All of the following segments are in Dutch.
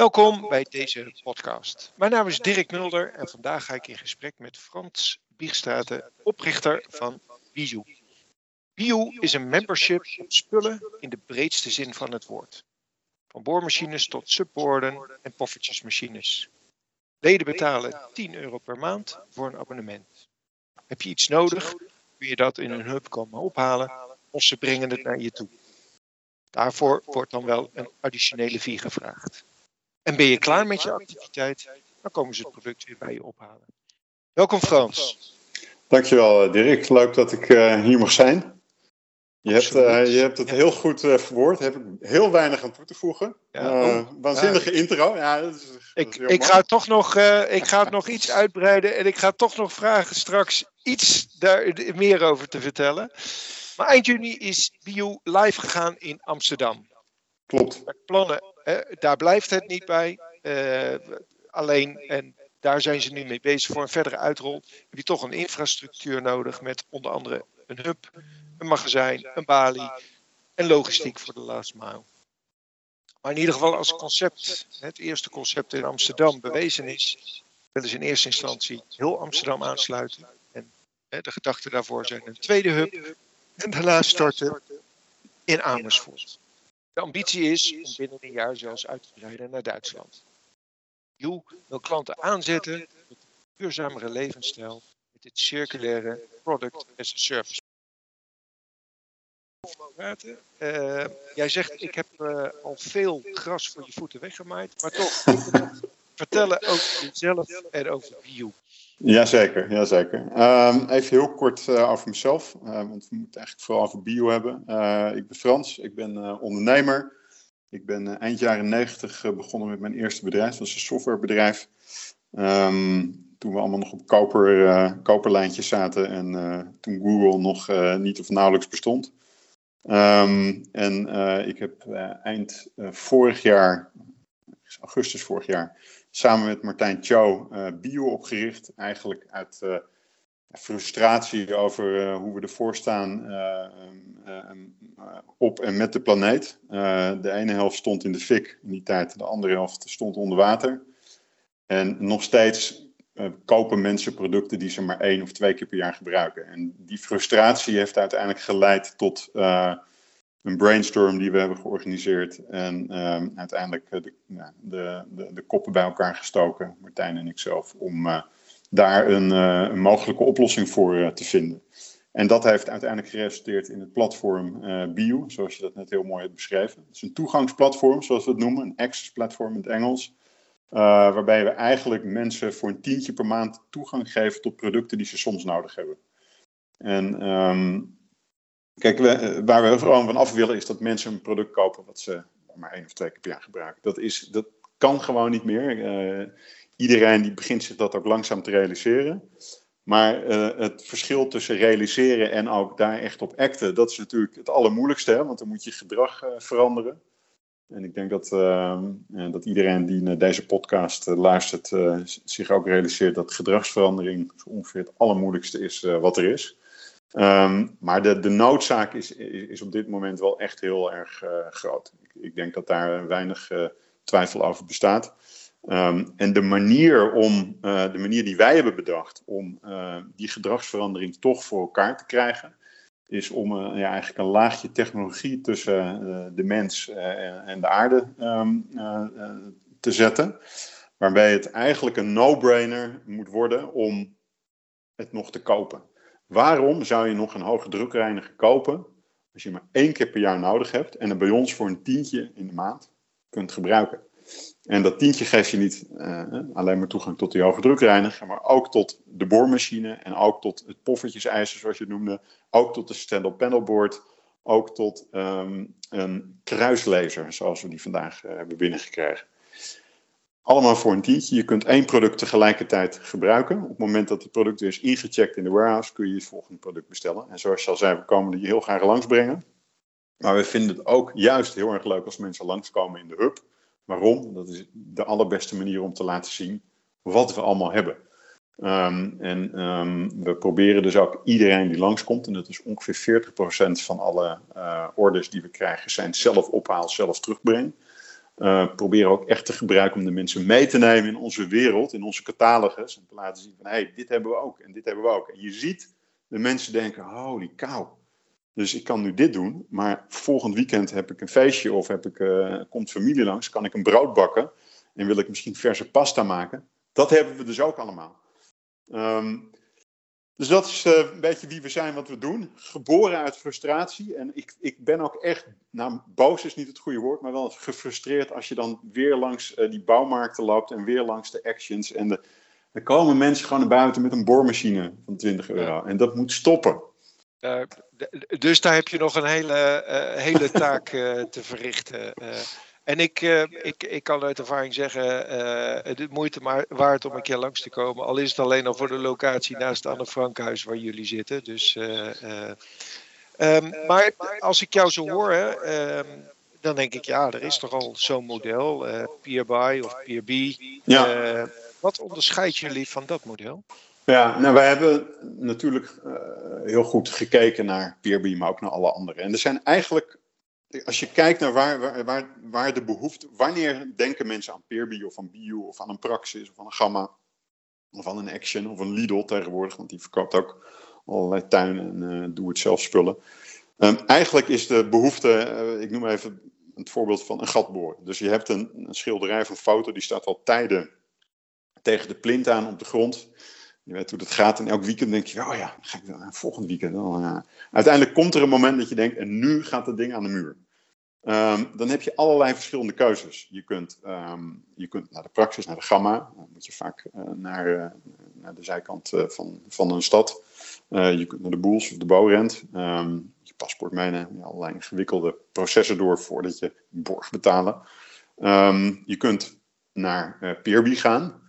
Welkom bij deze podcast. Mijn naam is Dirk Mulder en vandaag ga ik in gesprek met Frans Biegstraten, oprichter van Bijou. Bijou is een membership op spullen in de breedste zin van het woord. Van boormachines tot subborden en poffertjesmachines. Leden betalen 10 euro per maand voor een abonnement. Heb je iets nodig, kun je dat in een hub komen ophalen of ze brengen het naar je toe. Daarvoor wordt dan wel een additionele fee gevraagd. En ben je klaar met je activiteit, dan komen ze het product weer bij je ophalen. Welkom Frans. Dankjewel eh, Dirk, leuk dat ik uh, hier mag zijn. Je hebt, uh, je hebt het heel goed uh, verwoord, heb ik heel weinig aan toe te voegen. Ja, oh, waanzinnige intro. Ja, dat is, dat ik, ik, ga toch nog, ik ga het nog iets uitbreiden en ik ga toch nog vragen straks iets daar meer over te vertellen. Maar eind juni is Bio live gegaan in Amsterdam. Klopt. Plannen daar blijft het niet bij. Uh, alleen, en daar zijn ze nu mee bezig voor een verdere uitrol, heb je toch een infrastructuur nodig met onder andere een hub, een magazijn, een balie en logistiek voor de last mile. Maar in ieder geval als concept, het eerste concept in Amsterdam bewezen is, willen ze in eerste instantie heel Amsterdam aansluiten. En de gedachten daarvoor zijn een tweede hub en daarna starten in Amersfoort. De ambitie is om binnen een jaar zelfs uit te breiden naar Duitsland. You wil klanten aanzetten met een duurzamere levensstijl met dit circulaire product as a service. Uh, jij zegt, ik heb uh, al veel gras voor je voeten weggemaaid, maar toch, vertellen over jezelf en over You. Jazeker, jazeker. Um, even heel kort uh, over mezelf, uh, want we moeten eigenlijk vooral over bio hebben. Uh, ik ben Frans, ik ben ondernemer. Ik ben eind jaren 90 begonnen met mijn eerste bedrijf, dat was een softwarebedrijf. Um, toen we allemaal nog op koper, koperlijntjes zaten en toen Google nog niet of nauwelijks bestond. En ik heb eind vorig jaar, augustus vorig jaar, samen met Martijn Cho uh, Bio opgericht. Eigenlijk uit uh, frustratie over uh, hoe we ervoor staan op en met de planeet. de ene helft stond in de fik in die tijd, de andere helft stond onder water. En nog steeds kopen mensen producten die ze maar één of twee keer per jaar gebruiken. En die frustratie heeft uiteindelijk geleid tot een brainstorm die we hebben georganiseerd. En um, uiteindelijk de, de, de, de, koppen bij elkaar gestoken, Martijn en ik zelf, om uh, daar een, uh, een, mogelijke oplossing voor te vinden. En dat heeft uiteindelijk geresulteerd in het platform Bio, zoals je dat net heel mooi hebt beschreven. Het is een toegangsplatform, zoals we het noemen, een access platform in het Engels. waarbij we eigenlijk mensen voor een tientje per maand toegang geven tot producten die ze soms nodig hebben. En um, Kijk, we, waar we gewoon van af willen is dat mensen een product kopen wat ze maar één of twee keer per jaar gebruiken. Dat, is, dat kan gewoon niet meer. Uh, iedereen die begint zich dat ook langzaam te realiseren. Maar uh, het verschil tussen realiseren en ook daar echt op acten, dat is natuurlijk het allermoeilijkste. Want dan moet je gedrag veranderen. En ik denk dat, dat iedereen die naar deze podcast luistert zich ook realiseert dat gedragsverandering ongeveer het allermoeilijkste is wat er is. Um, maar de, de noodzaak is, is, op dit moment wel echt heel erg uh, groot. Ik, ik, denk dat daar weinig uh, twijfel over bestaat. Um, en de manier, om, uh, de manier die wij hebben bedacht om die gedragsverandering toch voor elkaar te krijgen, is om ja, eigenlijk een laagje technologie tussen de mens en de aarde um, te zetten. Waarbij het eigenlijk een no-brainer moet worden om het nog te kopen. Waarom zou je nog een hoge drukreiniger kopen als je maar één keer per jaar nodig hebt en het bij ons voor een tientje in de maand kunt gebruiken? En dat tientje geeft je niet uh, alleen maar toegang tot die hoge drukreiniger, maar ook tot de boormachine en ook tot het poffertjesijzer, zoals je noemde, ook tot de stand-up panelboard, ook tot um, een kruislezer, zoals we die vandaag uh, hebben binnengekregen. Allemaal voor een tientje. Je kunt één product tegelijkertijd gebruiken. Op het moment dat het product is ingecheckt in de warehouse, kun je het volgende product bestellen. En zoals je al zei, we komen die heel graag langsbrengen. Maar we vinden het ook juist heel erg leuk als mensen langskomen in de hub. Waarom? Dat is de allerbeste manier om te laten zien wat we allemaal hebben. Um, en um, we proberen dus ook iedereen die langskomt, en dat is ongeveer 40% van alle uh, orders die we krijgen, zijn zelf ophaal, zelf terugbreng. Uh, proberen ook echt te gebruiken om de mensen mee te nemen in onze wereld, in onze catalogus. En te laten zien van, hé, hey, dit hebben we ook en dit hebben we ook. En je ziet de mensen denken, holy cow. Dus ik kan nu dit doen, maar volgend weekend heb ik een feestje of heb ik, uh, komt familie langs, kan ik een brood bakken en wil ik misschien verse pasta maken. Dat hebben we dus ook allemaal. Um, dus dat is uh, een beetje wie we zijn, wat we doen. Geboren uit frustratie. En ik, ik ben ook echt, nou, boos is niet het goede woord, maar wel gefrustreerd als je dan weer langs uh, die bouwmarkten loopt en weer langs de actions. En de, er komen mensen gewoon naar buiten met een boormachine van 20 euro. En dat moet stoppen. Uh, dus daar heb je nog een hele, hele taak te verrichten. En ik, uh, ik, ik kan uit ervaring zeggen, uh, het is moeite maar waard om een keer langs te komen. Al is het alleen al voor de locatie naast het Anne Frankhuis waar jullie zitten. Dus, uh, um, maar als ik jou zo hoor, um, dan denk ik, ja, er is toch al zo'n model, Peerby of Peerb. Ja. wat onderscheidt jullie van dat model? Ja, nou, wij hebben natuurlijk heel goed gekeken naar Peerby, maar ook naar alle andere. En er zijn eigenlijk als je kijkt naar waar, waar, waar, de behoefte, wanneer denken mensen aan Peerby of aan Bio of aan een Praxis of aan een Gamma of aan een Action of een Lidl tegenwoordig, want die verkoopt ook allerlei tuin- en uh, doe-het-zelf spullen. Um, eigenlijk is de behoefte, uh, ik noem even het voorbeeld van een gatboor. Dus je hebt een, een schilderij van foto, die staat al tijden tegen de plint aan op de grond. Je weet hoe dat gaat. En elk weekend denk je, oh ja, ga ik dan, volgend weekend. Dan, ja. Uiteindelijk komt er een moment dat je denkt, en nu gaat het ding aan de muur. Um, dan heb je allerlei verschillende keuzes. Je kunt, um, je kunt naar de praxis, naar de gamma. Dan moet je vaak uh, naar, uh, naar de zijkant uh, van, van een stad. je kunt naar de boels of de bouwrent. Um, je paspoort meenemen. allerlei ingewikkelde processen door voordat je borg betalen. je kunt naar Peerby gaan.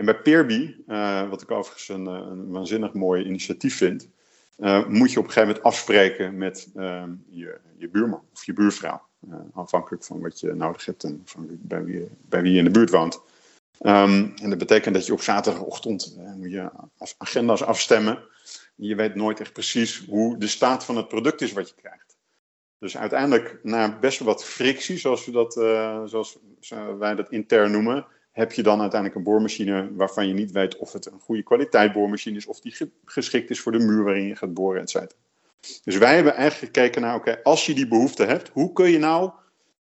En bij Peerby, uh, wat ik overigens een, eh, een, waanzinnig mooi initiatief vind, uh, moet je op een gegeven moment afspreken met je, je, buurman of je buurvrouw. afhankelijk van wat je nodig hebt en van bij, wie, bij wie je in de buurt woont. Um, en dat betekent dat je op zaterdagochtend moet je agenda's afstemmen. Je weet nooit echt precies hoe de staat van het product is wat je krijgt. Dus uiteindelijk, na best wel wat frictie, zoals, we dat, zoals wij dat intern noemen, heb je dan uiteindelijk een boormachine waarvan je niet weet of het een goede kwaliteit boormachine is, of die geschikt is voor de muur waarin je gaat boren, et cetera. Dus wij hebben eigenlijk gekeken naar, oké, als je die behoefte hebt, hoe kun je nou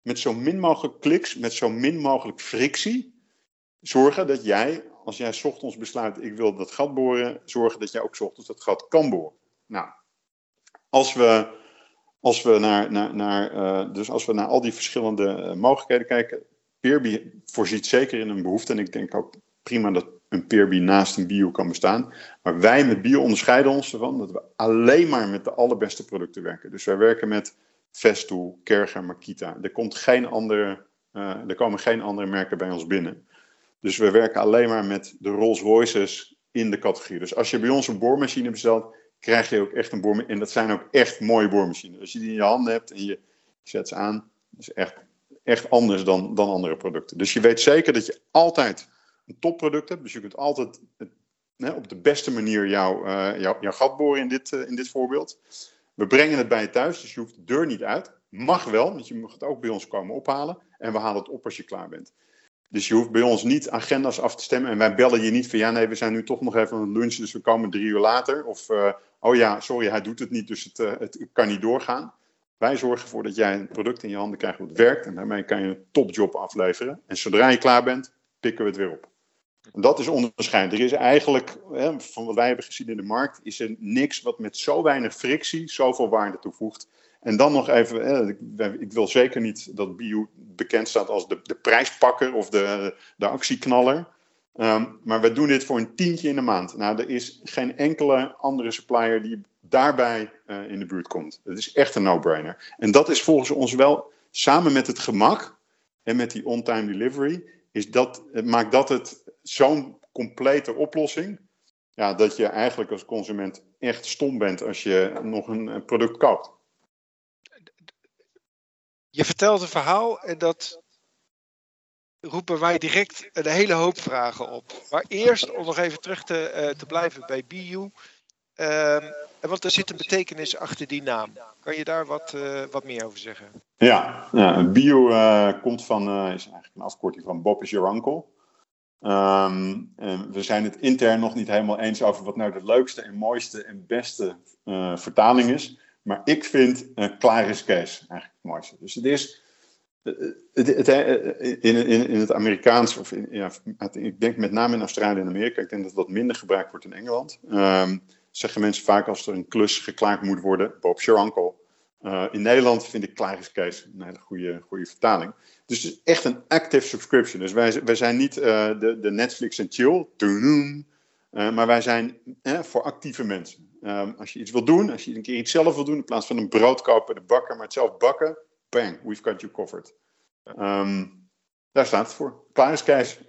met zo min mogelijk kliks, met zo min mogelijk frictie, zorgen dat jij, als jij ochtends besluit, ik wil dat gat boren, zorgen dat jij ook ochtends dat gat kan boren. Nou, als we, als we naar, naar, naar, uh, dus als we naar al die verschillende uh, mogelijkheden kijken, Peerby voorziet zeker in een behoefte. En ik denk ook prima dat een Peerby naast een bio kan bestaan. Maar wij met bio onderscheiden ons ervan dat we alleen maar met de allerbeste producten werken. Dus wij werken met Festool, Kerger, Makita. Er, komt geen andere, uh, er komen geen andere merken bij ons binnen. Dus we werken alleen maar met de Rolls Royces in de categorie. Dus als je bij ons een boormachine bestelt, krijg je ook echt een boormachine. En dat zijn ook echt mooie boormachines. Als je die in je handen hebt en je zet ze aan, is echt echt anders dan, dan andere producten. Dus je weet zeker dat je altijd een topproduct hebt. Dus je kunt altijd het, op de beste manier jouw, uh, jouw, gat boren in dit, uh, in dit voorbeeld. We brengen het bij je thuis, dus je hoeft de deur niet uit. Mag wel, want je mag het ook bij ons komen ophalen. En we halen het op als je klaar bent. Dus je hoeft bij ons niet agenda's af te stemmen. En wij bellen je niet van ja, nee, we zijn nu toch nog even aan het lunchen, dus we komen drie uur later. Of uh, oh ja, sorry, hij doet het niet, dus het, het kan niet doorgaan. Wij zorgen ervoor dat jij een product in je handen krijgt wat werkt. En daarmee kan je een topjob afleveren. En zodra je klaar bent, pikken we het weer op. En dat is onderscheid. Er is eigenlijk, hè, van wat wij hebben gezien in de markt, is er niks wat met zo weinig frictie zoveel waarde toevoegt. En dan nog even, hè, ik, wil zeker niet dat bio bekend staat als de, de prijspakker of de, de actieknaller. Um, maar we doen dit voor een tientje in de maand. Nou, er is geen enkele andere supplier die daarbij uh, in de buurt komt. Het is echt een no-brainer. En dat is volgens ons wel, samen met het gemak en met die on-time delivery, is dat, maakt dat het zo'n complete oplossing. Ja, dat je eigenlijk als consument echt stom bent als je nog een product koopt. Je vertelt een verhaal en dat roepen wij direct een hele hoop vragen op. Maar eerst om nog even terug te, uh, te blijven bij BU. Um, want er zit een betekenis achter die naam. Kan je daar wat, uh, wat meer over zeggen? Ja, ja uh, komt van, is eigenlijk een afkorting van Bob is your uncle. Um, we zijn het intern nog niet helemaal eens over wat nou de leukste en mooiste en beste vertaling is. Maar ik vind klaar is Kees eigenlijk het mooiste. Dus het is het, het, in, in, in, het Amerikaans, of ja, ik denk met name in Australië en Amerika, ik denk dat dat minder gebruikt wordt in Engeland. Um, zeggen mensen vaak als er een klus geklaard moet worden, Bob's your uncle. Uh, in Nederland vind ik Klaar is Kees een hele goede, goede vertaling. Dus het is echt een active subscription. Dus wij, wij zijn niet de, de Netflix en chill, uh, maar wij zijn voor actieve mensen. Um, als je iets wil doen, als je een keer iets zelf wil doen, in plaats van een brood kopen, de bakker, maar het zelf bakken, bang, we've got you covered. Um, daar staat het voor. Klaar is Kees.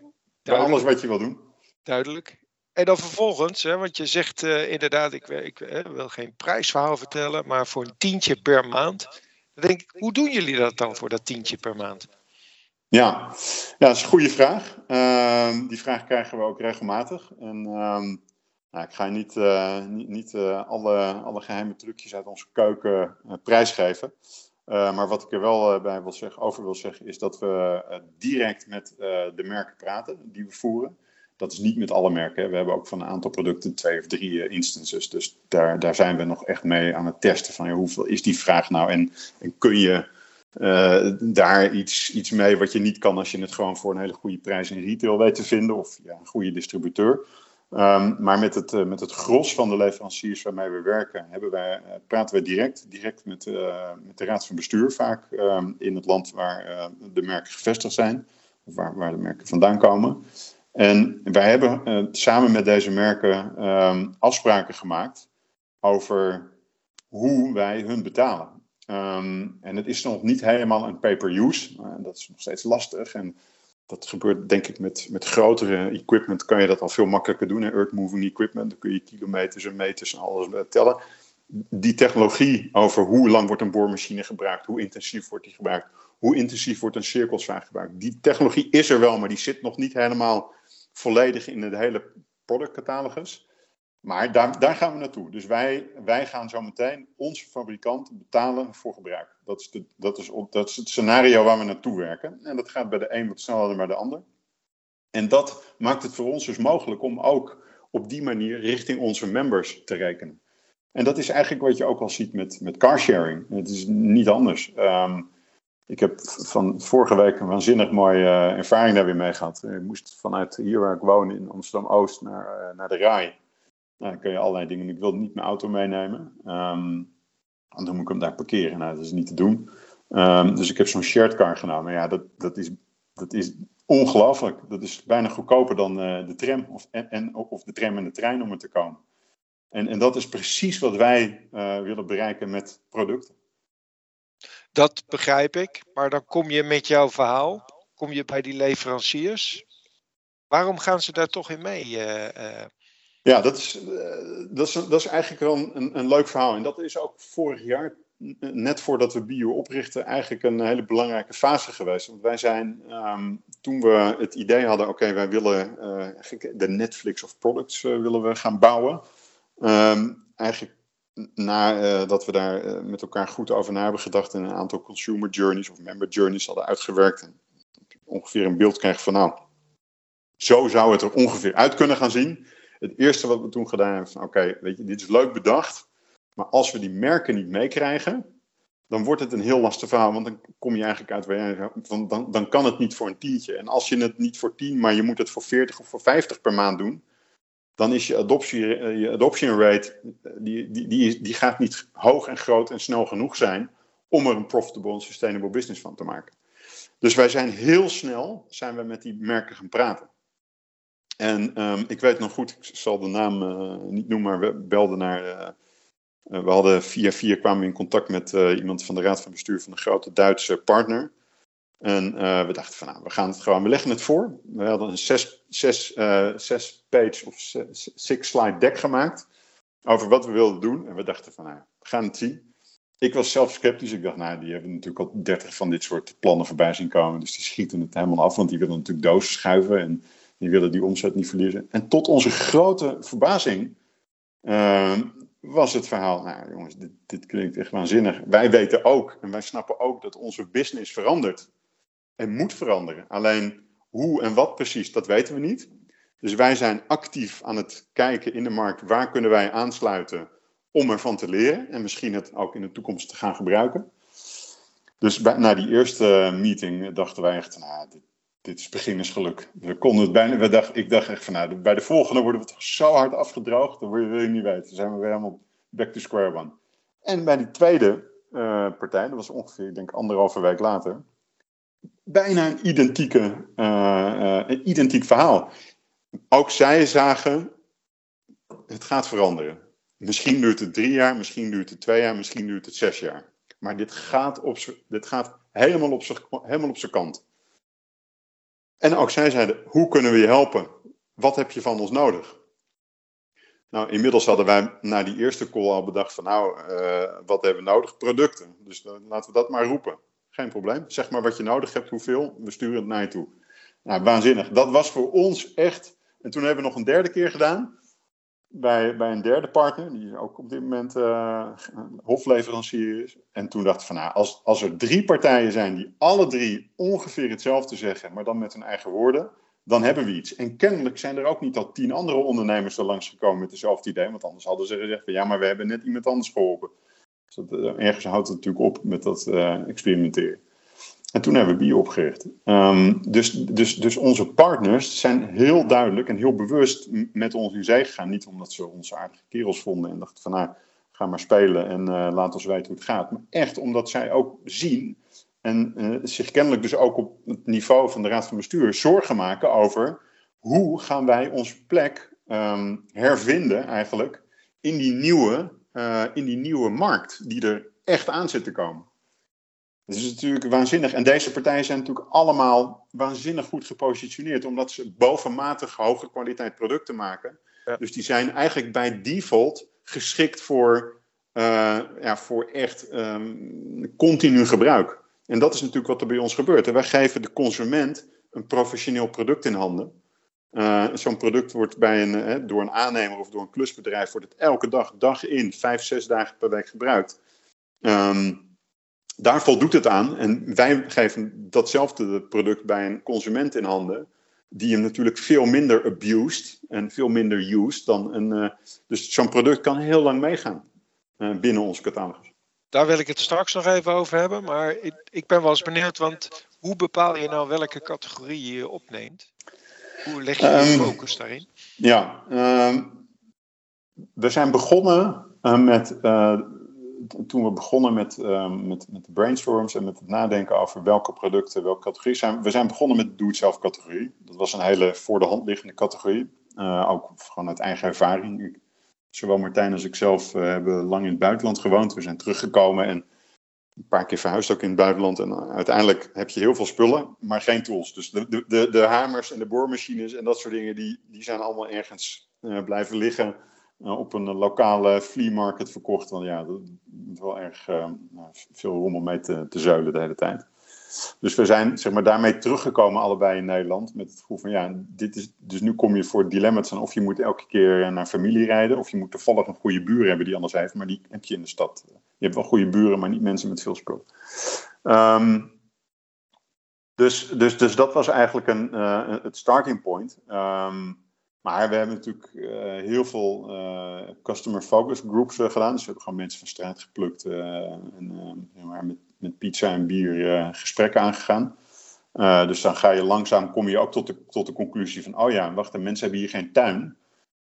Bij alles wat je wil doen. Duidelijk. En dan vervolgens, hè, want je zegt uh, inderdaad, ik, ik uh, wil geen prijsverhaal vertellen, maar voor een tientje per maand. Dan denk ik, hoe doen jullie dat dan voor dat tientje per maand? Ja, ja dat is een goede vraag. Uh, die vraag krijgen we ook regelmatig. En ehm, nou, ik ga niet, uh, niet, niet alle, alle geheime trucjes uit onze keuken prijsgeven. Maar wat ik er wel bij wil zeggen, over wil zeggen, is dat we direct met de merken praten die we voeren. Dat is niet met alle merken. We hebben ook van een aantal producten twee of drie eh, instances. Dus daar, daar zijn we nog echt mee aan het testen van hoeveel is die vraag nou en, kun je daar iets, iets mee wat je niet kan als je het gewoon voor een hele goede prijs in retail weet te vinden of ja, een goede distributeur. Um, maar met het, uh, met het gros van de leveranciers waarmee we werken, hebben wij, uh, praten we direct, direct met, met de raad van bestuur vaak um, in het land waar de merken gevestigd zijn, of waar, waar de merken vandaan komen. En wij hebben samen met deze merken um, afspraken gemaakt over hoe wij hun betalen. En het is nog niet helemaal een pay-per-use. Dat is nog steeds lastig. En dat gebeurt denk ik met, met grotere equipment. Kan je dat al veel makkelijker doen. Earth moving equipment. Dan kun je kilometers en meters en alles tellen. Die technologie over hoe lang wordt een boormachine gebruikt. Hoe intensief wordt die gebruikt. Hoe intensief wordt een cirkelzaag gebruikt. Die technologie is er wel, maar die zit nog niet helemaal volledig in de hele productcatalogus. Maar daar, daar gaan we naartoe. Dus wij, wij gaan zo meteen onze fabrikant betalen voor gebruik. Dat is, dat, is, dat is het scenario waar we naartoe werken. En dat gaat bij de een wat sneller dan bij de ander. En dat maakt het voor ons dus mogelijk om ook op die manier richting onze members te rekenen. En dat is eigenlijk wat je ook al ziet met, met carsharing. Het is niet anders. Um, ik heb van vorige week een waanzinnig mooie uh, ervaring daar weer mee gehad. Ik moest vanuit hier waar ik woon in Amsterdam-Oost naar, uh, naar de RAI. Nou, dan kun je allerlei dingen. Ik wilde niet mijn auto meenemen. Um, dan moet ik hem daar parkeren. Nou, dat is niet te doen. Um, dus ik heb zo'n shared car genomen. Ja, dat, dat, is, dat is ongelooflijk. Dat is bijna goedkoper dan uh, de tram of, en, of de tram en de trein om er te komen. En, en dat is precies wat wij willen bereiken met producten. Dat begrijp ik. Maar dan kom je met jouw verhaal, kom je bij die leveranciers. Waarom gaan ze daar toch in mee? Uh, Ja, dat is, uh, dat, is, dat is eigenlijk wel een, een leuk verhaal. En dat is ook vorig jaar, net voordat we Bio oprichten, eigenlijk een hele belangrijke fase geweest. Want wij zijn, um, toen we het idee hadden, oké, wij willen uh, de Netflix of products willen we gaan bouwen. Um, eigenlijk nadat we daar met elkaar goed over na hebben gedacht en een aantal consumer journeys of member journeys hadden uitgewerkt. En ongeveer een beeld krijgen van nou, zo zou het er ongeveer uit kunnen gaan zien. Het eerste wat we toen gedaan hebben van oké, weet je, dit is leuk bedacht. Maar als we die merken niet meekrijgen, dan wordt het een heel lastig verhaal. Want dan kom je eigenlijk uit waar van, dan, dan kan het niet voor een tientje. En als je het niet voor 10, maar je moet het voor 40 of voor 50 per maand doen dan is je adoptie, eh, je adoption rate, eh, die, die, die, die gaat niet hoog en groot en snel genoeg zijn om er een profitable en sustainable business van te maken. Dus wij zijn heel snel zijn we met die merken gaan praten. En um, ik weet nog goed, ik zal de naam uh, niet noemen, maar we belden naar. Uh, uh, we hadden via via kwamen in contact met iemand van de raad van bestuur van een grote Duitse partner. En we dachten van nou, we gaan het gewoon, we leggen het voor. We hadden een zes, zes, zes page of six slide deck gemaakt over wat we wilden doen. En we dachten van nou, we gaan het zien. Ik was zelf sceptisch. Ik dacht, nou, die hebben natuurlijk al dertig van dit soort plannen voorbij zien komen. Dus die schieten het helemaal af, want die willen natuurlijk dozen schuiven en die willen die omzet niet verliezen. En tot onze grote verbazing uh, was het verhaal, nou jongens, dit, dit klinkt echt waanzinnig. Wij weten ook en wij snappen ook dat onze business verandert en moet veranderen. Alleen hoe en wat precies, dat weten we niet. Dus wij zijn actief aan het kijken in de markt, waar kunnen wij aansluiten om ervan te leren en misschien het ook in de toekomst te gaan gebruiken. Dus na die eerste meeting dachten wij echt, nou, dit is beginnersgeluk. We konden het bijna, we dacht, ik dacht echt van, nou, bij de volgende worden we toch zo hard afgedroogd, dat wil je niet weten. Dan zijn we weer helemaal back to square one. En bij die tweede uh, partij, dat was ongeveer, ik denk anderhalve week later, bijna een, identieke, uh, een identiek verhaal. Ook zij zagen, het gaat veranderen. Misschien duurt het drie jaar, misschien duurt het twee jaar, misschien duurt het zes jaar. Maar dit gaat, op dit gaat helemaal op zijn kant. En ook zij zeiden, hoe kunnen we je helpen? Wat heb je van ons nodig? Nou, inmiddels hadden wij na die eerste call al bedacht van nou, uh, wat hebben we nodig? Producten. Dus laten we dat maar roepen. Geen probleem. Zeg maar wat je nodig hebt, hoeveel. We sturen het naar je toe. Nou, waanzinnig. Dat was voor ons echt. En toen hebben we nog een derde keer gedaan. Bij, bij een derde partner, die ook op dit moment uh, hofleverancier is. En toen dacht ik van nou, als, als er drie partijen zijn die alle drie ongeveer hetzelfde zeggen, maar dan met hun eigen woorden dan hebben we iets. En kennelijk zijn er ook niet al tien andere ondernemers er langs gekomen met dezelfde idee, want anders hadden ze gezegd van ja, maar we hebben net iemand anders geholpen. Dus dat, uh, ergens houdt het natuurlijk op met dat uh, experimenteren. En toen hebben we Bio opgericht. Um, dus, dus, dus onze partners zijn heel duidelijk en heel bewust met ons in zee gegaan. Niet omdat ze ons aardige kerels vonden en dachten van nou, ga maar spelen en uh, laat ons weten hoe het gaat. Maar echt omdat zij ook zien en uh, zich kennelijk dus ook op het niveau van de Raad van Bestuur zorgen maken over hoe gaan wij onze plek um, hervinden eigenlijk in die, nieuwe, uh, in die nieuwe markt die er echt aan zit te komen. Dat is natuurlijk waanzinnig. En deze partijen zijn natuurlijk allemaal waanzinnig goed gepositioneerd, omdat ze bovenmatig hoge kwaliteit producten maken. Ja. Dus die zijn eigenlijk bij default geschikt voor, uh, ja, voor echt um, continu gebruik. En dat is natuurlijk wat er bij ons gebeurt. En wij geven de consument een professioneel product in handen. Uh, Zo'n product wordt bij een, door een aannemer of door een klusbedrijf wordt het elke dag, dag in, vijf, zes dagen per week gebruikt. Um, daar voldoet het aan. En wij geven datzelfde product bij een consument in handen. Die hem natuurlijk veel minder abused en veel minder used dan een. Uh, dus zo'n product kan heel lang meegaan binnen ons catalogus. Daar wil ik het straks nog even over hebben. Maar ik, ik ben wel eens benieuwd, want hoe bepaal je nou welke categorie je opneemt? Hoe leg je um, de focus daarin? Ja, um, we zijn begonnen uh, met. Toen we begonnen met, uh, met, met de brainstorms en met het nadenken over welke producten, welke categorie zijn. We zijn begonnen met de doe-het-zelf categorie. Dat was een hele voor de hand liggende categorie. ook gewoon uit eigen ervaring zowel Martijn als ik zelf uh, hebben lang in het buitenland gewoond. We zijn teruggekomen en een paar keer verhuisd ook in het buitenland. En uiteindelijk heb je heel veel spullen, maar geen tools. Dus de, de, de, hamers en de boormachines en dat soort dingen, die, die zijn allemaal ergens blijven liggen. Uh, op een lokale flea market verkocht. Want ja, dat is wel erg veel rommel mee te, zuilen de hele tijd. Dus we zijn zeg maar, daarmee teruggekomen allebei in Nederland. Met het gevoel van ja, dit is, dus nu kom je voor het dilemma staan. Of je moet elke keer naar familie rijden. Of je moet toevallig een goede buur hebben die anders heeft. Maar die heb je in de stad. Je hebt wel goede buren, maar niet mensen met veel spul. Um, dus, dus, dus dat was eigenlijk een, het starting point. Um, maar we hebben natuurlijk uh, heel veel uh, customer focus groups gedaan. Dus we hebben gewoon mensen van straat geplukt. en met met pizza en bier gesprekken aangegaan. Dus dan ga je langzaam, kom je ook tot de, tot de conclusie van, oh ja, wacht, mensen hebben hier geen tuin.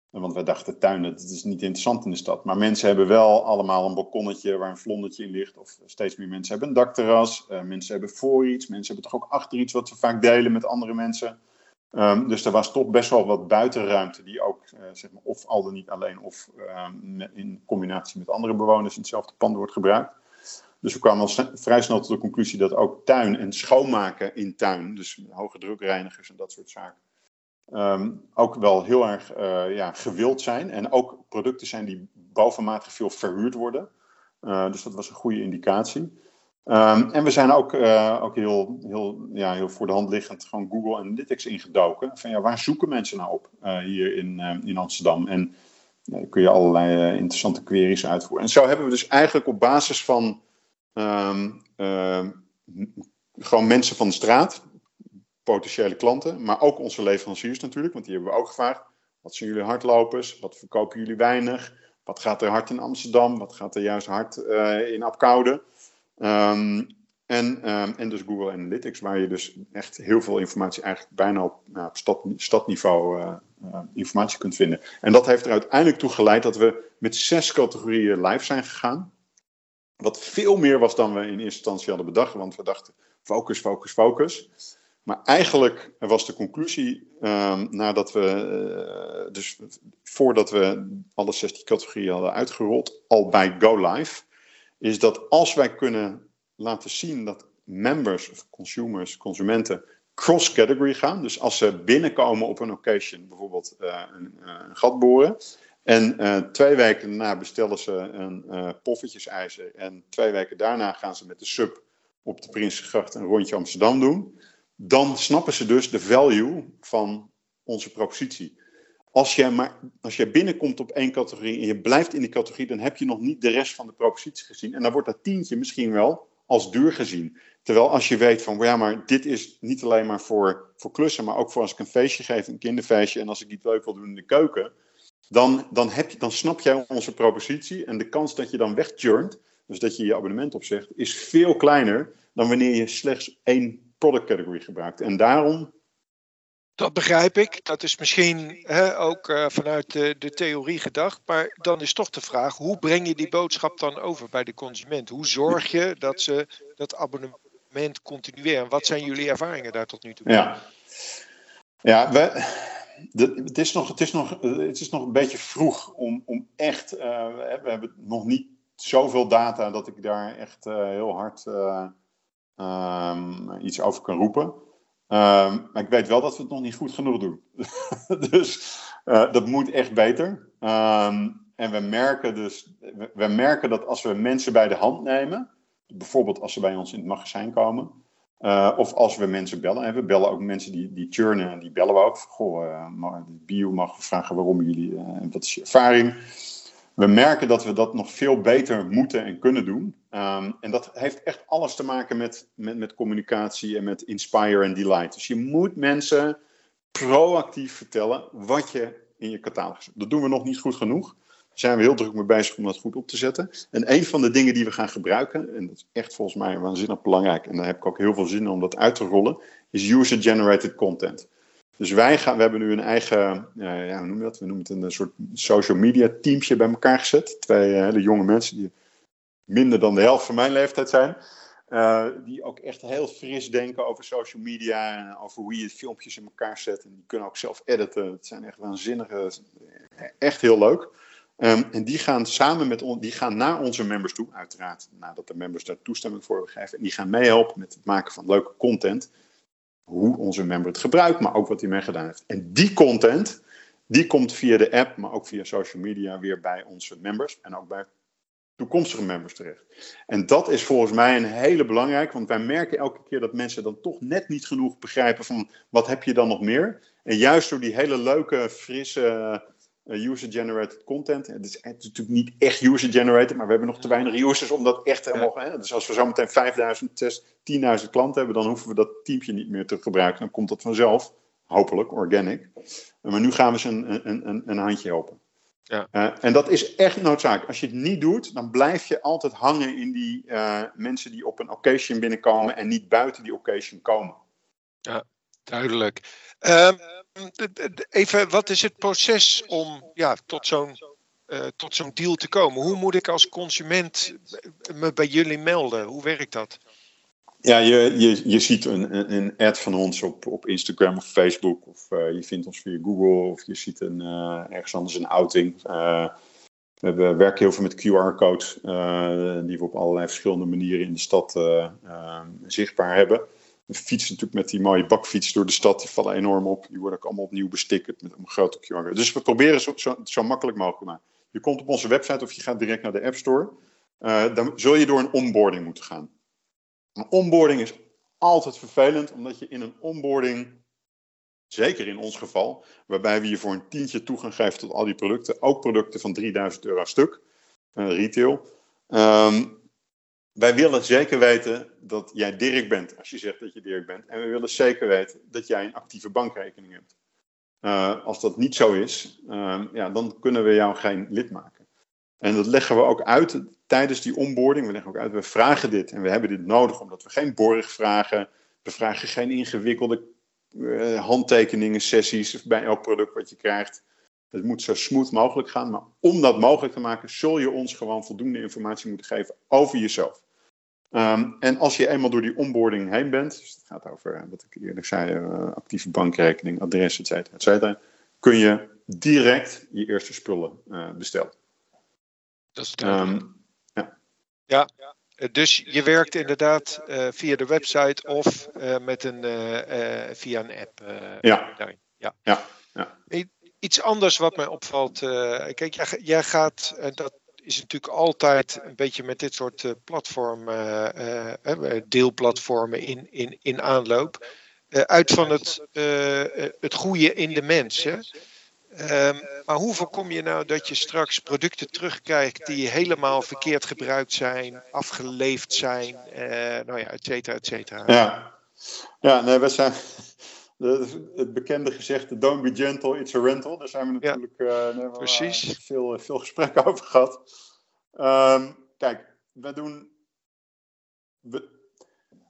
Want wij dachten tuin, dat is niet interessant in de stad. Maar mensen hebben wel allemaal een balkonnetje waar een vlondertje in ligt. Of steeds meer mensen hebben een dakterras. Mensen hebben voor iets. Mensen hebben toch ook achter iets wat ze vaak delen met andere mensen. Um, dus er was toch best wel wat buitenruimte die ook, uh, zeg maar, of al dan niet alleen, of uh, in combinatie met andere bewoners in hetzelfde pand wordt gebruikt. Dus we kwamen al vrij snel tot de conclusie dat ook tuin en schoonmaken in tuin, dus hoge drukreinigers en dat soort zaken, um, ook wel heel erg uh, ja, gewild zijn. En ook producten zijn die bovenmatig veel verhuurd worden. Uh, dus dat was een goede indicatie. Um, en we zijn ook, uh, ook heel, heel, ja, heel voor de hand liggend gewoon Google Analytics ingedoken. Van ja, waar zoeken mensen nou op hier in, in Amsterdam? En kun je allerlei interessante queries uitvoeren. En zo hebben we dus eigenlijk op basis van ehm, ehm, gewoon mensen van de straat, potentiële klanten, maar ook onze leveranciers natuurlijk, want die hebben we ook gevraagd. Wat zijn jullie hardlopers? Wat verkopen jullie weinig? Wat gaat er hard in Amsterdam? Wat gaat er juist hard in Apkoude? En, um, en dus Google Analytics, waar je dus echt heel veel informatie eigenlijk bijna op, nou, op stad, stadniveau uh, uh, informatie kunt vinden. En dat heeft er uiteindelijk toe geleid dat we met zes categorieën live zijn gegaan. Wat veel meer was dan we in eerste instantie hadden bedacht, want we dachten focus, focus, focus. Maar eigenlijk was de conclusie, um, nadat we, uh, dus voordat we alle 16 categorieën hadden uitgerold, al bij Go Live, is dat als wij kunnen laten zien dat members of consumers, consumenten, cross-category gaan. Dus als ze binnenkomen op een occasion, bijvoorbeeld uh, een, uh, een, gat boren. En uh, twee weken daarna bestellen ze een poffertjesijzer. En twee weken daarna gaan ze met de sub op de Prinsengracht een rondje Amsterdam doen. Dan snappen ze dus de value van onze propositie. Als jij, maar, als jij binnenkomt op één categorie en je blijft in die categorie, dan heb je nog niet de rest van de propositie gezien. En dan wordt dat tientje misschien wel als duur gezien. Terwijl als je weet van, ja, maar dit is niet alleen maar voor, voor klussen, maar ook voor als ik een feestje geef, een kinderfeestje, en als ik iets leuk wil doen in de keuken, dan, dan, heb je, dan snap jij onze propositie en de kans dat je dan wegturnt, dus dat je je abonnement opzegt, is veel kleiner dan wanneer je slechts één product category gebruikt. En daarom dat begrijp ik. Dat is misschien hè, ook uh, vanuit de, theorie gedacht. Maar dan is toch de vraag: hoe breng je die boodschap dan over bij de consument? Hoe zorg je dat ze dat abonnement continueren? Wat zijn jullie ervaringen daar tot nu toe? Ja, ja we, het, is nog, het, is nog, het is nog een beetje vroeg om, om echt. Uh, we hebben nog niet zoveel data dat ik daar echt uh, heel hard um, iets over kan roepen. Um, maar ik weet wel dat we het nog niet goed genoeg doen. dus uh, dat moet echt beter. Um, en we merken dus, we, merken dat als we mensen bij de hand nemen, bijvoorbeeld als ze bij ons in het magazijn komen, uh, of als we mensen bellen, en we bellen ook mensen die, die churnen, en die bellen we ook. Goh, uh, bio mag vragen waarom jullie, en wat is je ervaring? We merken dat we dat nog veel beter moeten en kunnen doen. Um, en dat heeft echt alles te maken met, met, met communicatie en met inspire en delight. Dus je moet mensen proactief vertellen wat je in je catalogus hebt. Dat doen we nog niet goed genoeg. Daar zijn we heel druk mee bezig om dat goed op te zetten. En een van de dingen die we gaan gebruiken, en dat is echt volgens mij waanzinnig belangrijk, en daar heb ik ook heel veel zin in om dat uit te rollen, is user-generated content. Dus wij gaan, we hebben nu een eigen, uh, ja, hoe noemen we dat? We noemen het een soort social media teamje bij elkaar gezet. Twee uh, hele jonge mensen die minder dan de helft van mijn leeftijd zijn. Uh, die ook echt heel fris denken over social media en over hoe je filmpjes in elkaar zet. En die kunnen ook zelf editen. Het zijn echt waanzinnige, echt heel leuk. Um, en die gaan samen met ons, die gaan naar onze members toe, uiteraard nadat de members daar toestemming voor gegeven. En die gaan meehelpen met het maken van leuke content hoe onze member het gebruikt, maar ook wat hij mee gedaan heeft. En die content, die komt via de app, maar ook via social media weer bij onze members en ook bij toekomstige members terecht. En dat is volgens mij een hele belangrijke, want wij merken elke keer dat mensen dan toch net niet genoeg begrijpen van wat heb je dan nog meer. En juist door die hele leuke, frisse user-generated content. Het is, het is, natuurlijk niet echt user-generated, maar we hebben nog te weinig users om dat echt helemaal. Ja. Dus als we zo meteen 5000, 10.000 klanten hebben, dan hoeven we dat teampje niet meer te gebruiken. Dan komt dat vanzelf, hopelijk, organic. Maar nu gaan we ze een, een, een, een handje helpen. Ja. Uh, en dat is echt noodzakelijk. Als je het niet doet, dan blijf je altijd hangen in die uh, mensen die op een occasion binnenkomen en niet buiten die occasion komen. Ja, duidelijk. Um, even, wat is het proces om ja, tot zo'n uh, tot zo'n deal te komen? Hoe moet ik als consument me bij jullie melden? Hoe werkt dat? Ja, je, je, je ziet een, een ad van ons op, op Instagram of Facebook, of uh, je vindt ons via Google, of je ziet een, uh, ergens anders een outing. we werken heel veel met QR-codes, die we op allerlei verschillende manieren in de stad zichtbaar hebben we fietsen natuurlijk met die mooie bakfiets door de stad. Die vallen enorm op. Die worden ook allemaal opnieuw bestickerd met een grote QR. Dus we proberen zo, zo, makkelijk mogelijk te maken. Je komt op onze website of je gaat direct naar de App Store. Uh, dan zul je door een onboarding moeten gaan. Een onboarding is altijd vervelend, omdat je in een onboarding Zeker in ons geval, waarbij we je voor een tientje toegang geven tot al die producten. Ook producten van 3000 euro stuk, uh, retail. Ehm, wij willen zeker weten dat jij Dirk bent, als je zegt dat je Dirk bent. En we willen zeker weten dat jij een actieve bankrekening hebt. Uh, als dat niet zo is, uh, ja, dan kunnen we jou geen lid maken. En dat leggen we ook uit tijdens die onboarding. We leggen ook uit, we vragen dit en we hebben dit nodig omdat we geen borg vragen. We vragen geen ingewikkelde uh, handtekeningen, sessies bij elk product wat je krijgt. Het moet zo smooth mogelijk gaan. Maar om dat mogelijk te maken, zul je ons gewoon voldoende informatie moeten geven over jezelf. Um, en als je eenmaal door die onboarding heen bent, dus het gaat over eh, wat ik eerder zei, uh, actieve bankrekening, adres, et cetera, et cetera, kun je direct je eerste spullen uh, bestellen. Dat is um, ja. ja. Dus je werkt inderdaad uh, via de website of met een, via een app. ja. ja. ja. ja. Iets anders wat mij opvalt. kijk, jij, gaat, en dat is natuurlijk altijd een beetje met dit soort platformen, deelplatformen in, in, in aanloop. uit van het, het goede in de mens. Um, maar hoe voorkom je nou dat je straks producten terugkrijgt die helemaal verkeerd gebruikt zijn, afgeleefd zijn, nou ja, et cetera, et cetera? Ja, ja nee, we zijn. Het bekende gezegde, don't be gentle, it's a rental. Daar zijn we natuurlijk ja, uh, precies. veel, veel gesprekken over gehad. Um, kijk, we doen. We,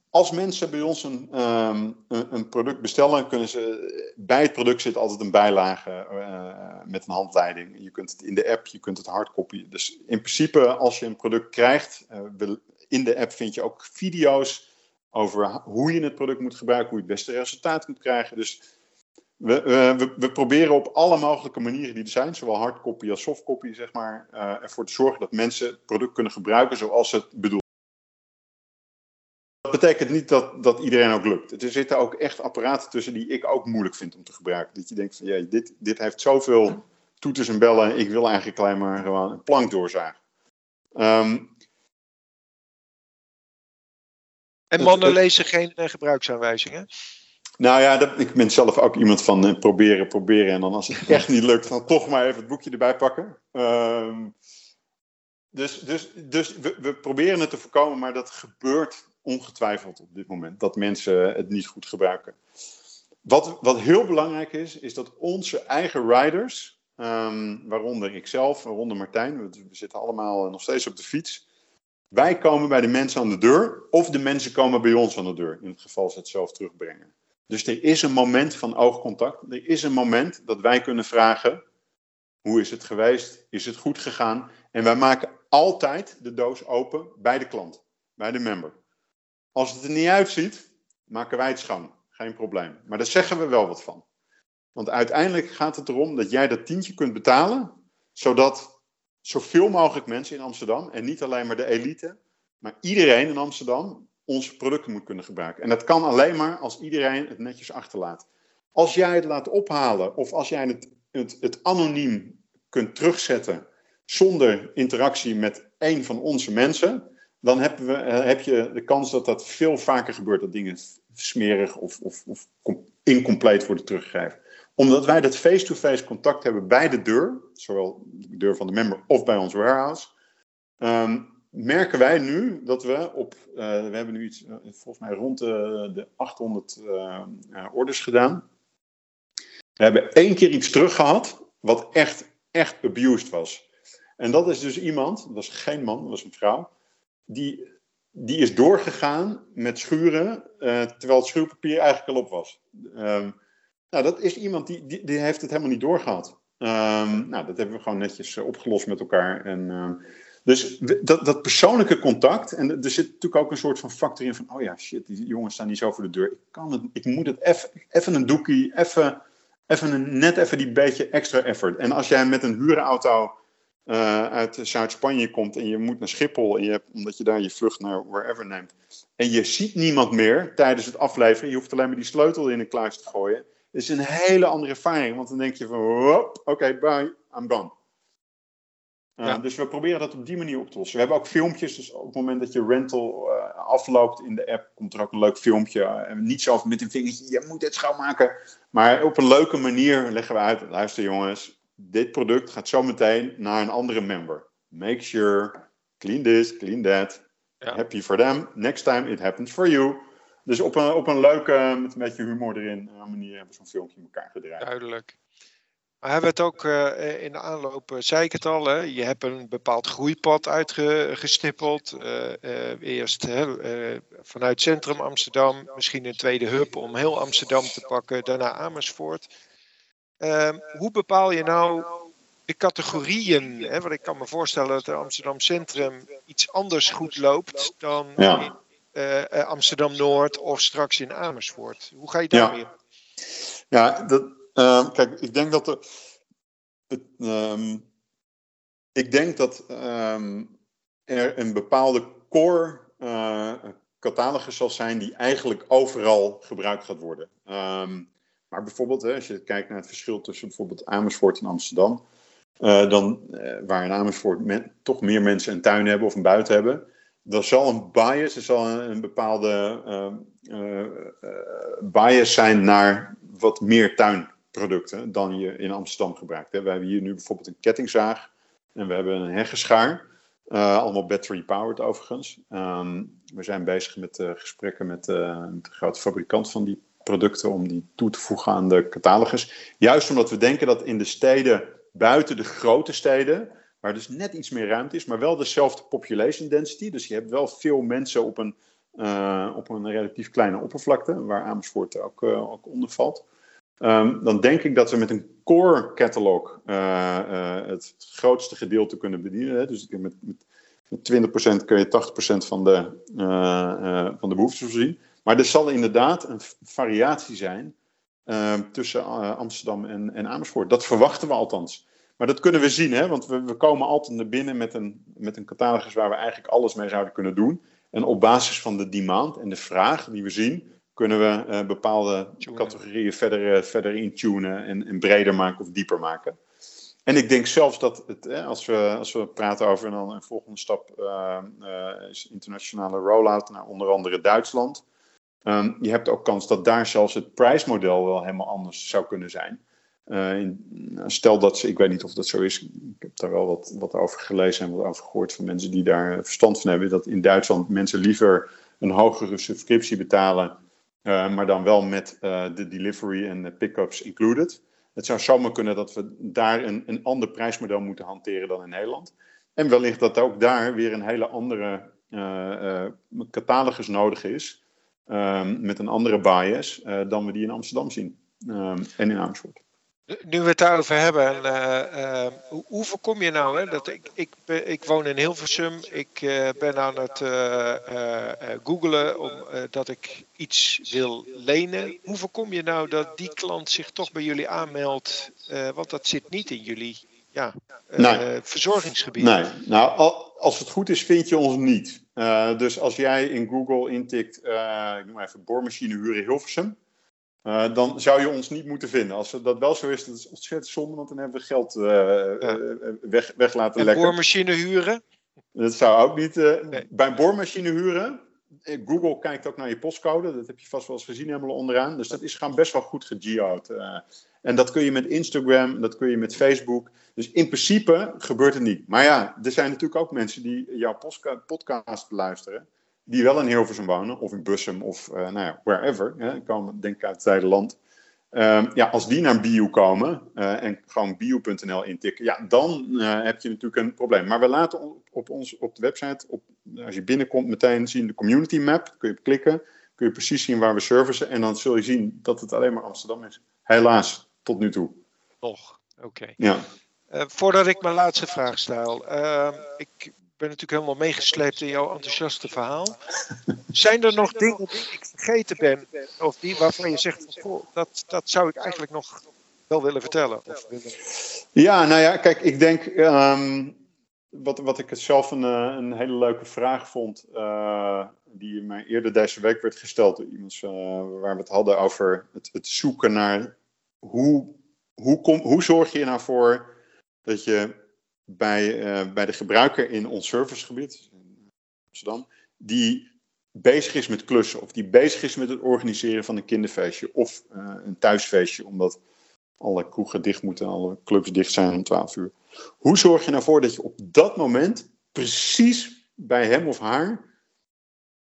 als mensen bij ons een, um, een, product bestellen, kunnen ze. Bij het product zit altijd een bijlage uh, met een handleiding. Je kunt het in de app, je kunt het hardcopy. Dus in principe, als je een product krijgt, uh, in de app vind je ook video's over hoe je het product moet gebruiken, hoe je het beste resultaat moet krijgen. Dus we, we, we, proberen op alle mogelijke manieren die er zijn, zowel hardcopy als softcopy, zeg maar, uh, ervoor te zorgen dat mensen het product kunnen gebruiken zoals het bedoeld dat betekent niet dat, dat iedereen ook lukt. Er zitten ook echt apparaten tussen die ik ook moeilijk vind om te gebruiken. Dat je denkt van, ja, dit, dit heeft zoveel toeters en bellen. Ik wil eigenlijk alleen maar gewoon een plank doorzagen. Um, en mannen lezen geen uh, gebruiksaanwijzingen? Nou ja, dat, ik ben zelf ook iemand van uh, proberen, proberen. En dan als het echt niet lukt, dan toch maar even het boekje erbij pakken. Um, dus dus, dus we, we, proberen het te voorkomen, maar dat gebeurt ongetwijfeld op dit moment. Dat mensen het niet goed gebruiken. Wat, wat heel belangrijk is, is dat onze eigen riders, um, waaronder ikzelf, waaronder Martijn, we, we zitten allemaal nog steeds op de fiets. Wij komen bij de mensen aan de deur, of de mensen komen bij ons aan de deur, in het geval ze het zelf terugbrengen. Dus er is een moment van oogcontact. Er is een moment dat wij kunnen vragen: hoe is het geweest? Is het goed gegaan? En wij maken altijd de doos open bij de klant, bij de member. Als het er niet uitziet, maken wij het schoon. Geen probleem. Maar daar zeggen we wel wat van. Want uiteindelijk gaat het erom dat jij dat tientje kunt betalen, zodat zoveel mogelijk mensen in Amsterdam, en niet alleen maar de elite, maar iedereen in Amsterdam onze producten moet kunnen gebruiken. En dat kan alleen maar als iedereen het netjes achterlaat. Als jij het laat ophalen of als jij het, het, het anoniem kunt terugzetten zonder interactie met één van onze mensen, dan heb, we, eh, heb je de kans dat dat veel vaker gebeurt, dat dingen smerig of, of, of incompleet worden teruggegeven. Omdat wij dat face-to-face contact hebben bij de deur, zowel de deur van de member of bij ons warehouse, um, merken wij nu dat we op, uh, we hebben nu iets, uh, volgens mij rond de, de 800 uh, orders gedaan. We hebben één keer iets terug gehad, wat echt, echt abused was. En dat is dus iemand, dat was geen man, dat was een vrouw, die, die is doorgegaan met schuren, terwijl het schuurpapier eigenlijk al op was. Um, nou, dat is iemand die, die, heeft het helemaal niet doorgehad. Um, nou, dat hebben we gewoon netjes uh, opgelost met elkaar. En, uh, dus dat, dat persoonlijke contact, en er zit natuurlijk ook een soort van factor in van, oh ja, shit, die jongens staan niet zo voor de deur. Ik, kan het, ik moet het even een doekie, even, even net even die beetje extra effort. En als jij met een huurauto uh, uit Zuid-Spanje komt en je moet naar Schiphol, en je hebt, omdat je daar je vlucht naar wherever neemt, en je ziet niemand meer tijdens het afleveren, je hoeft alleen maar die sleutel in een kluis te gooien, is een hele andere ervaring, want dan denk je van, oké, okay, bye, I'm gone. Uh, Dus we proberen dat op die manier op te lossen. We hebben ook filmpjes, dus op het moment dat je rental uh, afloopt in de app, komt er ook een leuk filmpje. Uh, niet zo met een vingertje, je moet het schoonmaken. Maar op een leuke manier leggen we uit, luister jongens, dit product gaat zo meteen naar een andere member. Make sure, clean this, clean that. Ja. Happy for them. Next time it happens for you. Dus op een, op een leuke, met een beetje humor erin, manier hebben we zo'n filmpje in elkaar gedraaid. Duidelijk. Maar hebben we het ook uh, in de aanloop, zei ik het al, hè? je hebt een bepaald groeipad uitgestippeld. Uh, eerst vanuit centrum Amsterdam, misschien een tweede hub om heel Amsterdam te pakken, daarna Amersfoort. Ehm, hoe bepaal je nou de categorieën? Hè? Want ik kan me voorstellen dat Amsterdam Centrum iets anders goed loopt dan in Amsterdam Noord of straks in Amersfoort. Hoe ga je daarmee? Ja. ja, dat, uh, kijk, ik denk dat er. Het, um, ik denk dat um, er een bepaalde core uh, catalogus zal zijn die eigenlijk overal gebruikt gaat worden. Um, maar bijvoorbeeld, hè, als je kijkt naar het verschil tussen bijvoorbeeld Amersfoort en Amsterdam, uh, dan, uh, waar in Amersfoort men, toch meer mensen een tuin hebben of een buiten hebben, er zal een bias, er zal een, bepaalde uh, bias zijn naar wat meer tuin producten dan je in Amsterdam gebruikt. We hebben hier nu bijvoorbeeld een kettingzaag en we hebben een heggenschaar. Uh, allemaal battery-powered overigens. Um, we zijn bezig met gesprekken met, de grote fabrikant van die producten om die toe te voegen aan de catalogus. Juist omdat we denken dat in de steden, buiten de grote steden, waar dus net iets meer ruimte is, maar wel dezelfde population density. Dus je hebt wel veel mensen op een, op een relatief kleine oppervlakte, waar Amersfoort ook, ook onder valt. Um, dan denk ik dat we met een core catalog uh, het grootste gedeelte kunnen bedienen. Hè. Dus met, met, met 20% kun je 80% van de, van de behoeftes voorzien. Maar er zal inderdaad een variatie zijn ehm, tussen Amsterdam en, en, Amersfoort. Dat verwachten we althans. Maar dat kunnen we zien, hè? want we, we komen altijd naar binnen met een, met een catalogus waar we eigenlijk alles mee zouden kunnen doen. En op basis van de demand en de vraag die we zien, kunnen we uh, bepaalde categorieën verder, uh, verder intunen en, en, breder maken of dieper maken. En ik denk zelfs dat het, eh, als, we, als we praten over dan een volgende stap, is internationale rollout naar onder andere Duitsland. Um, je hebt ook kans dat daar zelfs het prijsmodel wel helemaal anders zou kunnen zijn. In, stel dat ze, ik weet niet of dat zo is, ik heb daar wel wat, wat over gelezen en wat over gehoord van mensen die daar verstand van hebben, dat in Duitsland mensen liever een hogere subscriptie betalen uh, maar dan wel met uh, de delivery en de pick-ups included. Het zou zomaar kunnen dat we daar een, een ander prijsmodel moeten hanteren dan in Nederland. En wellicht dat ook daar weer een hele andere catalogus nodig is. Met een andere bias dan we die in Amsterdam zien. En in Amersfoort. Nu we het daarover hebben, uh, uh, hoe, hoe, voorkom je nou, hè, dat ik, ik, ik woon in Hilversum, ik uh, ben aan het googlen omdat ik iets wil lenen. Hoe voorkom je nou dat die klant zich toch bij jullie aanmeldt, want dat zit niet in jullie ja, nee. verzorgingsgebied? Nee, nou als het goed is vind je ons niet. dus als jij in Google intikt, ik noem even boormachine huren Hilversum uh, dan zou je ons niet moeten vinden. Als dat wel zo is, dat is ontzettend zonde, want dan hebben we geld uh, ja. weg, weg laten en lekken. boormachine huren? Dat zou ook niet. Uh, nee. Bij een boormachine huren, Google kijkt ook naar je postcode. Dat heb je vast wel eens gezien helemaal onderaan. Dus dat is gewoon best wel goed gegeo'd. en dat kun je met Instagram, dat kun je met Facebook. Dus in principe gebeurt het niet. Maar ja, er zijn natuurlijk ook mensen die jouw podcast luisteren die wel in Hilversum wonen, of in Bussum, of uh, nou ja, wherever, hè, komen, denk ik uit het zijde land. Um, ja, als die naar Bio komen uh, en gewoon bio.nl intikken, ja, dan uh, heb je natuurlijk een probleem. Maar we laten op, op, ons, op de website, op, als je binnenkomt, meteen zien de community map. Kun je op klikken, kun je precies zien waar we servicen. En dan zul je zien dat het alleen maar Amsterdam is. Helaas, tot nu toe. Nog, oké. Okay. Ja. Uh, voordat ik mijn laatste vraag stel. Uh, ik ben natuurlijk helemaal meegesleept in jouw enthousiaste verhaal. Zijn er nog dingen die ik vergeten ben, of die waarvan je zegt, dat, dat zou ik eigenlijk nog wel willen vertellen? Of willen... Ja, nou ja, kijk, ik denk, um, wat, wat ik zelf een, eh, een hele leuke vraag vond, uh, die mij eerder deze week werd gesteld door iemand uh, waar we het hadden over het, het zoeken naar hoe, hoe, kom, hoe zorg je nou voor dat je bij, uh, bij de gebruiker in ons servicegebied, in Amsterdam, die bezig is met klussen of die bezig is met het organiseren van een kinderfeestje of uh, een thuisfeestje, omdat alle kroegen dicht moeten en alle clubs dicht zijn om 12 uur. Hoe zorg je nou voor dat je op dat moment precies bij hem of haar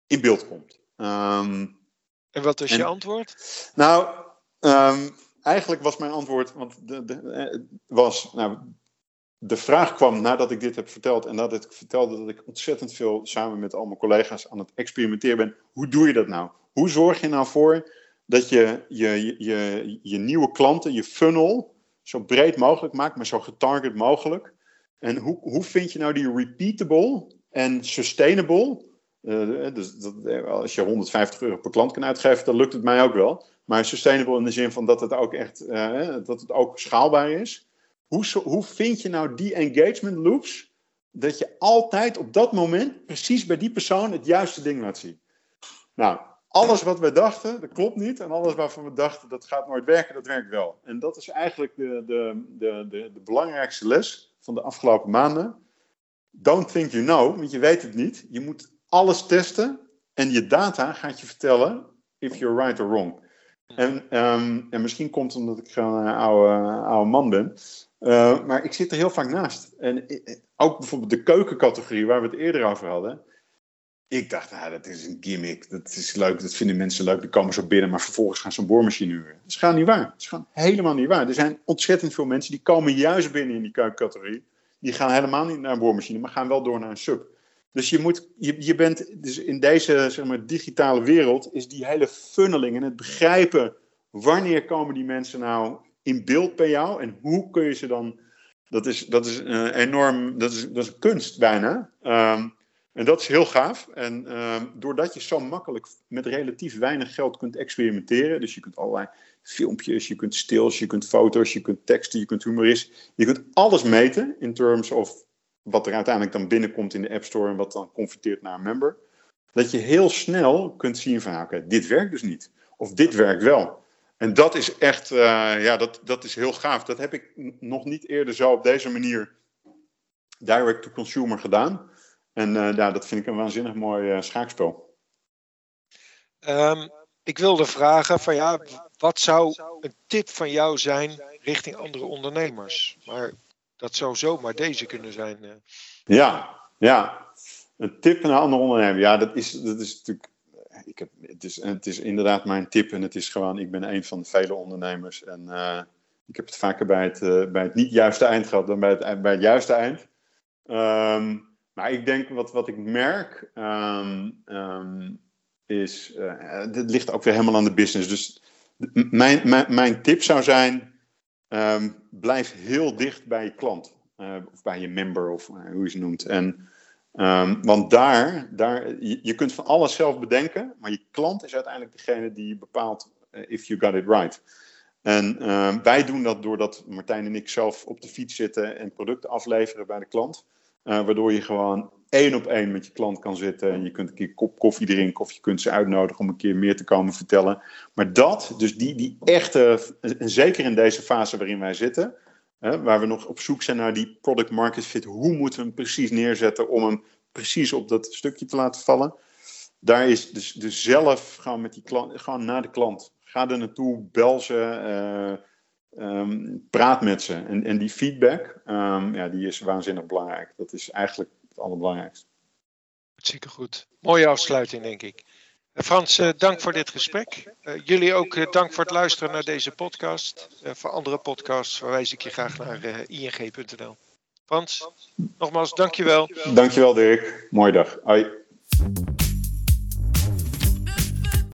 in beeld komt? Um, en wat is je antwoord? Nou, um, eigenlijk was mijn antwoord, want de, de, eh, was, nou, de vraag kwam nadat ik dit heb verteld en dat ik vertelde dat ik ontzettend veel samen met al mijn collega's aan het experimenteren ben. Hoe doe je dat nou? Hoe zorg je nou voor dat je je, je, je nieuwe klanten, je funnel, zo breed mogelijk maakt, maar zo getarget mogelijk? En hoe, hoe vind je nou die repeatable en sustainable? Uh, dus dat, als je 150 euro per klant kan uitgeven, dan lukt het mij ook wel. Maar sustainable in de zin van dat het ook echt uh, dat het ook schaalbaar is. Hoe, hoe vind je nou die engagement loops? Dat je altijd op dat moment precies bij die persoon het juiste ding laat zien. Nou, alles wat we dachten, dat klopt niet. En alles waarvan we dachten, dat gaat nooit werken, dat werkt wel. En dat is eigenlijk de, de, de, de, de belangrijkste les van de afgelopen maanden. Don't think you know, want je weet het niet. Je moet alles testen en je data gaat je vertellen if you're right or wrong. En, ehm, en misschien komt het omdat ik gewoon een oude, oude man ben. Uh, maar ik zit er heel vaak naast. En ook bijvoorbeeld de keukencategorie waar we het eerder over hadden. Ik dacht, nou, dat is een gimmick. Dat is leuk, dat vinden mensen leuk. Die komen zo binnen, maar vervolgens gaan ze een boormachine huren. Dat is gewoon niet waar. Dat is gewoon helemaal niet waar. Er zijn ontzettend veel mensen die komen juist binnen in die keukencategorie. Die gaan helemaal niet naar een boormachine, maar gaan wel door naar een sub. Dus je, moet, je, je bent dus in deze zeg maar, digitale wereld, is die hele funneling en het begrijpen wanneer komen die mensen nou in beeld bij jou en hoe kun je ze dan. Dat is, dat is uh, enorm, dat is, dat is kunst bijna. Um, en dat is heel gaaf. En um, doordat je zo makkelijk met relatief weinig geld kunt experimenteren, dus je kunt allerlei filmpjes, je kunt stils, je kunt foto's, je kunt teksten, je kunt humorist, je kunt alles meten in terms of wat er uiteindelijk dan binnenkomt in de App Store en wat dan converteert naar een member. Dat je heel snel kunt zien van, oké, dit werkt dus niet. Of dit werkt wel. En dat is echt, uh, ja, dat, dat is heel gaaf. Dat heb ik nog niet eerder zo op deze manier direct to consumer gedaan. En uh, ja, dat vind ik een waanzinnig mooi uh, schaakspel. Um, ik wilde vragen van ja, wat zou een tip van jou zijn richting andere ondernemers? Maar dat zou zomaar deze kunnen zijn. Ja, ja. Een tip naar andere ondernemers. Ja, dat is, dat is natuurlijk ik heb, het, is, het is inderdaad mijn tip en het is gewoon, ik ben een van de vele ondernemers. En uh, ik heb het vaker bij het, uh, bij het niet juiste eind gehad dan bij het, bij het juiste eind. Um, maar ik denk wat, wat ik merk um, um, is, uh, dit ligt ook weer helemaal aan de business. Dus mijn, mijn, mijn tip zou zijn, blijf heel dicht bij je klant. of bij je member of hoe je ze noemt. En Um, want daar, daar je, kunt van alles zelf bedenken, maar je klant is uiteindelijk degene die bepaalt uh, if you got it right. En um, wij doen dat doordat Martijn en ik zelf op de fiets zitten en producten afleveren bij de klant. Uh, waardoor je gewoon één op één met je klant kan zitten. En je kunt een keer kop koffie drinken of je kunt ze uitnodigen om een keer meer te komen vertellen. Maar dat, dus die, die echte, en zeker in deze fase waarin wij zitten, waar we nog op zoek zijn naar die product market fit. Hoe moeten we hem precies neerzetten om hem precies op dat stukje te laten vallen? Daar is dus, dus zelf gaan met die klant, gewoon naar de klant. Ga er naartoe, bel ze, uh, um, praat met ze. En, en die feedback, um, ja, die is waanzinnig belangrijk. Dat is eigenlijk het allerbelangrijkste. Zeker goed. Mooie afsluiting, denk ik. Frans, uh, dank voor dit gesprek. Uh, jullie ook uh, dank voor het luisteren naar deze podcast. voor andere podcasts verwijs ik je graag naar ing.nl. Frans, nogmaals dankjewel. Dankjewel Dirk. Mooie dag. Hoi.